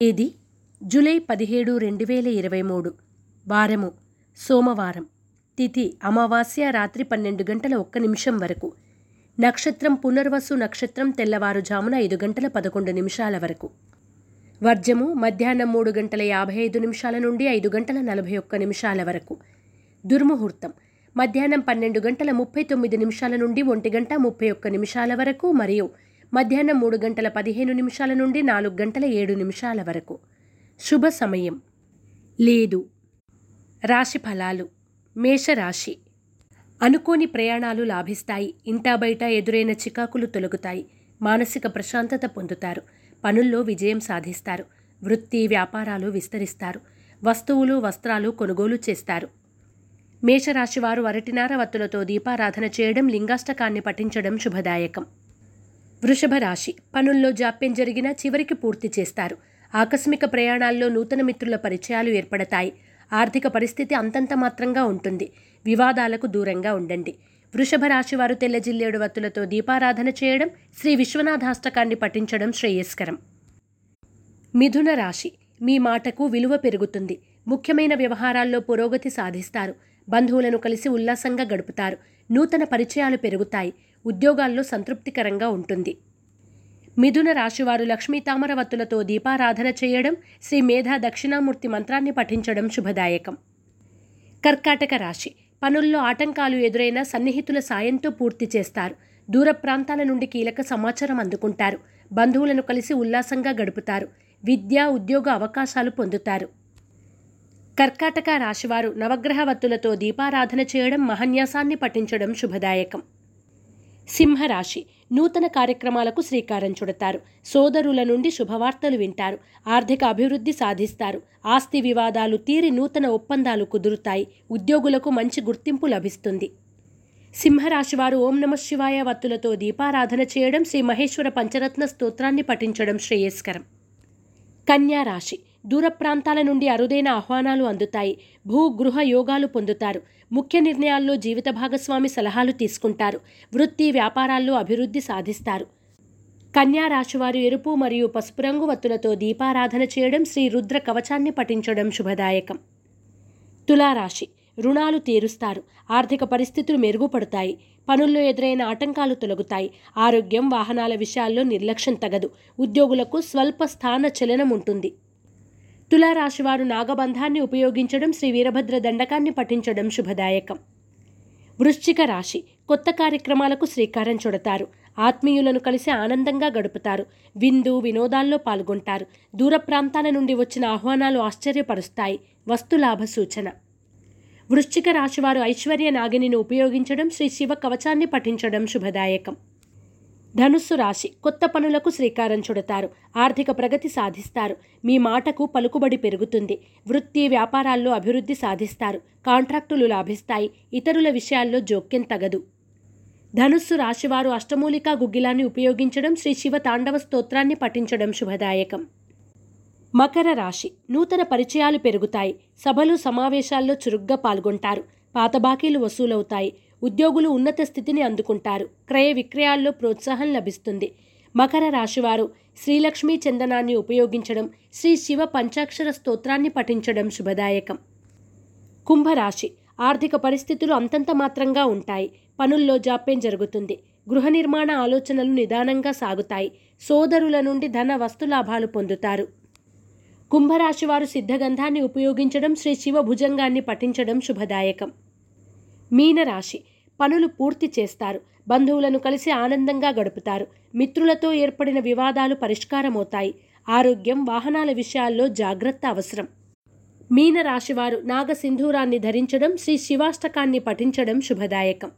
తేదీ జూలై పదిహేడు రెండు వేల ఇరవై మూడు. వారము. సోమవారం. తిథి అమావాస్య రాత్రి పన్నెండు గంటల ఒక్క నిమిషం వరకు. నక్షత్రం పునర్వసు నక్షత్రం తెల్లవారుజామున ఐదు గంటల పదకొండు నిమిషాల వరకు. వర్జము మధ్యాహ్నం మూడు గంటల యాభై ఐదు నిమిషాల నుండి ఐదు గంటల నలభై ఒక్క నిమిషాల వరకు. దుర్ముహూర్తం. మధ్యాహ్నం పన్నెండు గంటల ముప్పై తొమ్మిది నిమిషాల నుండి ఒంటి గంట ముప్పై ఒక్క నిమిషాల వరకు మరియు మధ్యాహ్నం మూడు గంటల పదిహేను నిమిషాల నుండి నాలుగు గంటల ఏడు నిమిషాల వరకు. శుభ సమయం. లేదు. రాశి ఫలాలు. మేషరాశి. అనుకోని ప్రయాణాలు లాభిస్తాయి. ఇంటా బయట ఎదురైన చికాకులు తొలగుతాయి. మానసిక ప్రశాంతత పొందుతారు. పనుల్లో విజయం సాధిస్తారు. వృత్తి వ్యాపారాలు విస్తరిస్తారు. వస్తువులు వస్త్రాలు కొనుగోలు చేస్తారు. మేషరాశి వారు అరటినార వత్తులతో దీపారాధన చేయడం లింగాష్టకాన్ని పఠించడం శుభదాయకం. వృషభ రాశి పనుల్లో జాప్యం జరిగినా చివరికి పూర్తి చేస్తారు. ఆకస్మిక ప్రయాణాల్లో నూతన మిత్రుల పరిచయాలు ఏర్పడతాయి. ఆర్థిక పరిస్థితి అంతంత మాత్రంగా ఉంటుంది. వివాదాలకు దూరంగా ఉండండి. వృషభ రాశి వారు తెల్ల జిల్లేడు వత్తులతో దీపారాధన చేయడం శ్రీ విశ్వనాథాష్టకాన్ని పఠించడం శ్రేయస్కరం. మిథున రాశి మీ మాటకు విలువ పెరుగుతుంది. ముఖ్యమైన వ్యవహారాల్లో పురోగతి సాధిస్తారు. బంధువులను కలిసి ఉల్లాసంగా గడుపుతారు. నూతన పరిచయాలు పెరుగుతాయి. ఉద్యోగాల్లో సంతృప్తికరంగా ఉంటుంది. మిథున రాశివారు లక్ష్మీ తామరవత్తులతో దీపారాధన చేయడం శ్రీ మేధా దక్షిణామూర్తి మంత్రాన్ని పఠించడం శుభదాయకం. కర్కాటక రాశి. పనుల్లో ఆటంకాలు ఎదురైన సన్నిహితుల సాయంతో పూర్తి చేస్తారు. దూర ప్రాంతాల నుండి కీలక సమాచారం అందుకుంటారు. బంధువులను కలిసి ఉల్లాసంగా గడుపుతారు. విద్య ఉద్యోగ అవకాశాలు పొందుతారు. కర్కాటక రాశివారు నవగ్రహ వత్తులతో దీపారాధన చేయడం మహన్యాసాన్ని పఠించడం శుభదాయకం. సింహరాశి నూతన కార్యక్రమాలకు శ్రీకారం చుడతారు. సోదరుల నుండి శుభవార్తలు వింటారు. ఆర్థిక అభివృద్ధి సాధిస్తారు. ఆస్తి వివాదాలు తీరి నూతన ఒప్పందాలు కుదురుతాయి. ఉద్యోగులకు మంచి గుర్తింపు లభిస్తుంది. సింహరాశివారు ఓం నమ శివాయ వత్తులతో దీపారాధన చేయడం శ్రీ మహేశ్వర పంచరత్న స్తోత్రాన్ని పఠించడం శ్రేయస్కరం. కన్యా రాశి దూర ప్రాంతాల నుండి అరుదైన ఆహ్వానాలు అందుతాయి. భూ గృహ యోగాలు పొందుతారు. ముఖ్య నిర్ణయాల్లో జీవిత భాగస్వామి సలహాలు తీసుకుంటారు. వృత్తి వ్యాపారాల్లో అభివృద్ధి సాధిస్తారు. కన్యా రాశివారు ఎరుపు మరియు పసుపు రంగు వత్తులతో దీపారాధన చేయడం శ్రీ రుద్ర కవచాన్ని పఠించడం శుభదాయకం. తులారాశి. రుణాలు తీరుస్తారు. ఆర్థిక పరిస్థితులు మెరుగుపడతాయి. పనుల్లో ఎదురైన ఆటంకాలు తొలగుతాయి. ఆరోగ్యం వాహనాల విషయాల్లో నిర్లక్ష్యం తగదు. ఉద్యోగులకు స్వల్ప స్థాన చలనం ఉంటుంది. తులారాశివారు నాగబంధాన్ని ఉపయోగించడం శ్రీ వీరభద్ర దండకాన్ని పఠించడం శుభదాయకం. వృశ్చిక రాశి కొత్త కార్యక్రమాలకు శ్రీకారం చుడతారు. ఆత్మీయులను కలిసి ఆనందంగా గడుపుతారు. విందు వినోదాల్లో పాల్గొంటారు. దూర ప్రాంతాల నుండి వచ్చిన ఆహ్వానాలు ఆశ్చర్యపరుస్తాయి. వస్తులాభ సూచన. వృశ్చిక రాశివారు ఐశ్వర్య నాగిని ఉపయోగించడం శ్రీ శివ కవచాన్ని పఠించడం శుభదాయకం. ధనుస్సు రాశి కొత్త పనులకు శ్రీకారం చుడతారు. ఆర్థిక ప్రగతి సాధిస్తారు. మీ మాటకు పలుకుబడి పెరుగుతుంది. వృత్తి వ్యాపారాల్లో అభివృద్ధి సాధిస్తారు. కాంట్రాక్టులు లాభిస్తాయి. ఇతరుల విషయాల్లో జోక్యం తగదు. ధనుస్సు రాశివారు అష్టమూలికా గుగ్గిలాన్ని ఉపయోగించడం శ్రీ శివ తాండవ స్తోత్రాన్ని పఠించడం శుభదాయకం. మకర రాశి నూతన పరిచయాలు పెరుగుతాయి. సభలు సమావేశాల్లో చురుగ్గా పాల్గొంటారు. పాత బాకీలు వసూలవుతాయి. ఉద్యోగులు ఉన్నత స్థితిని అందుకుంటారు. క్రయ విక్రయాల్లో ప్రోత్సాహం లభిస్తుంది. మకర రాశివారు శ్రీలక్ష్మీ చందనాన్ని ఉపయోగించడం శ్రీ శివ పంచాక్షర స్తోత్రాన్ని పఠించడం శుభదాయకం. కుంభరాశి ఆర్థిక పరిస్థితులు అంతంత మాత్రంగా ఉంటాయి. పనుల్లో జాప్యం జరుగుతుంది. గృహ నిర్మాణ ఆలోచనలు నిదానంగా సాగుతాయి. సోదరుల నుండి ధన వస్తులాభాలు పొందుతారు. కుంభరాశివారు సిద్ధగంధాన్ని ఉపయోగించడం శ్రీ శివ భుజంగాన్ని పఠించడం శుభదాయకం. మీనరాశి పనులు పూర్తి చేస్తారు. బంధువులను కలిసి ఆనందంగా గడుపుతారు. మిత్రులతో ఏర్పడిన వివాదాలు పరిష్కారమవుతాయి. ఆరోగ్యం వాహనాల విషయాల్లో జాగ్రత్త అవసరం. మీనరాశివారు నాగసింధూరాన్ని ధరించడం శ్రీ శివాష్టకాన్ని పఠించడం శుభదాయకం.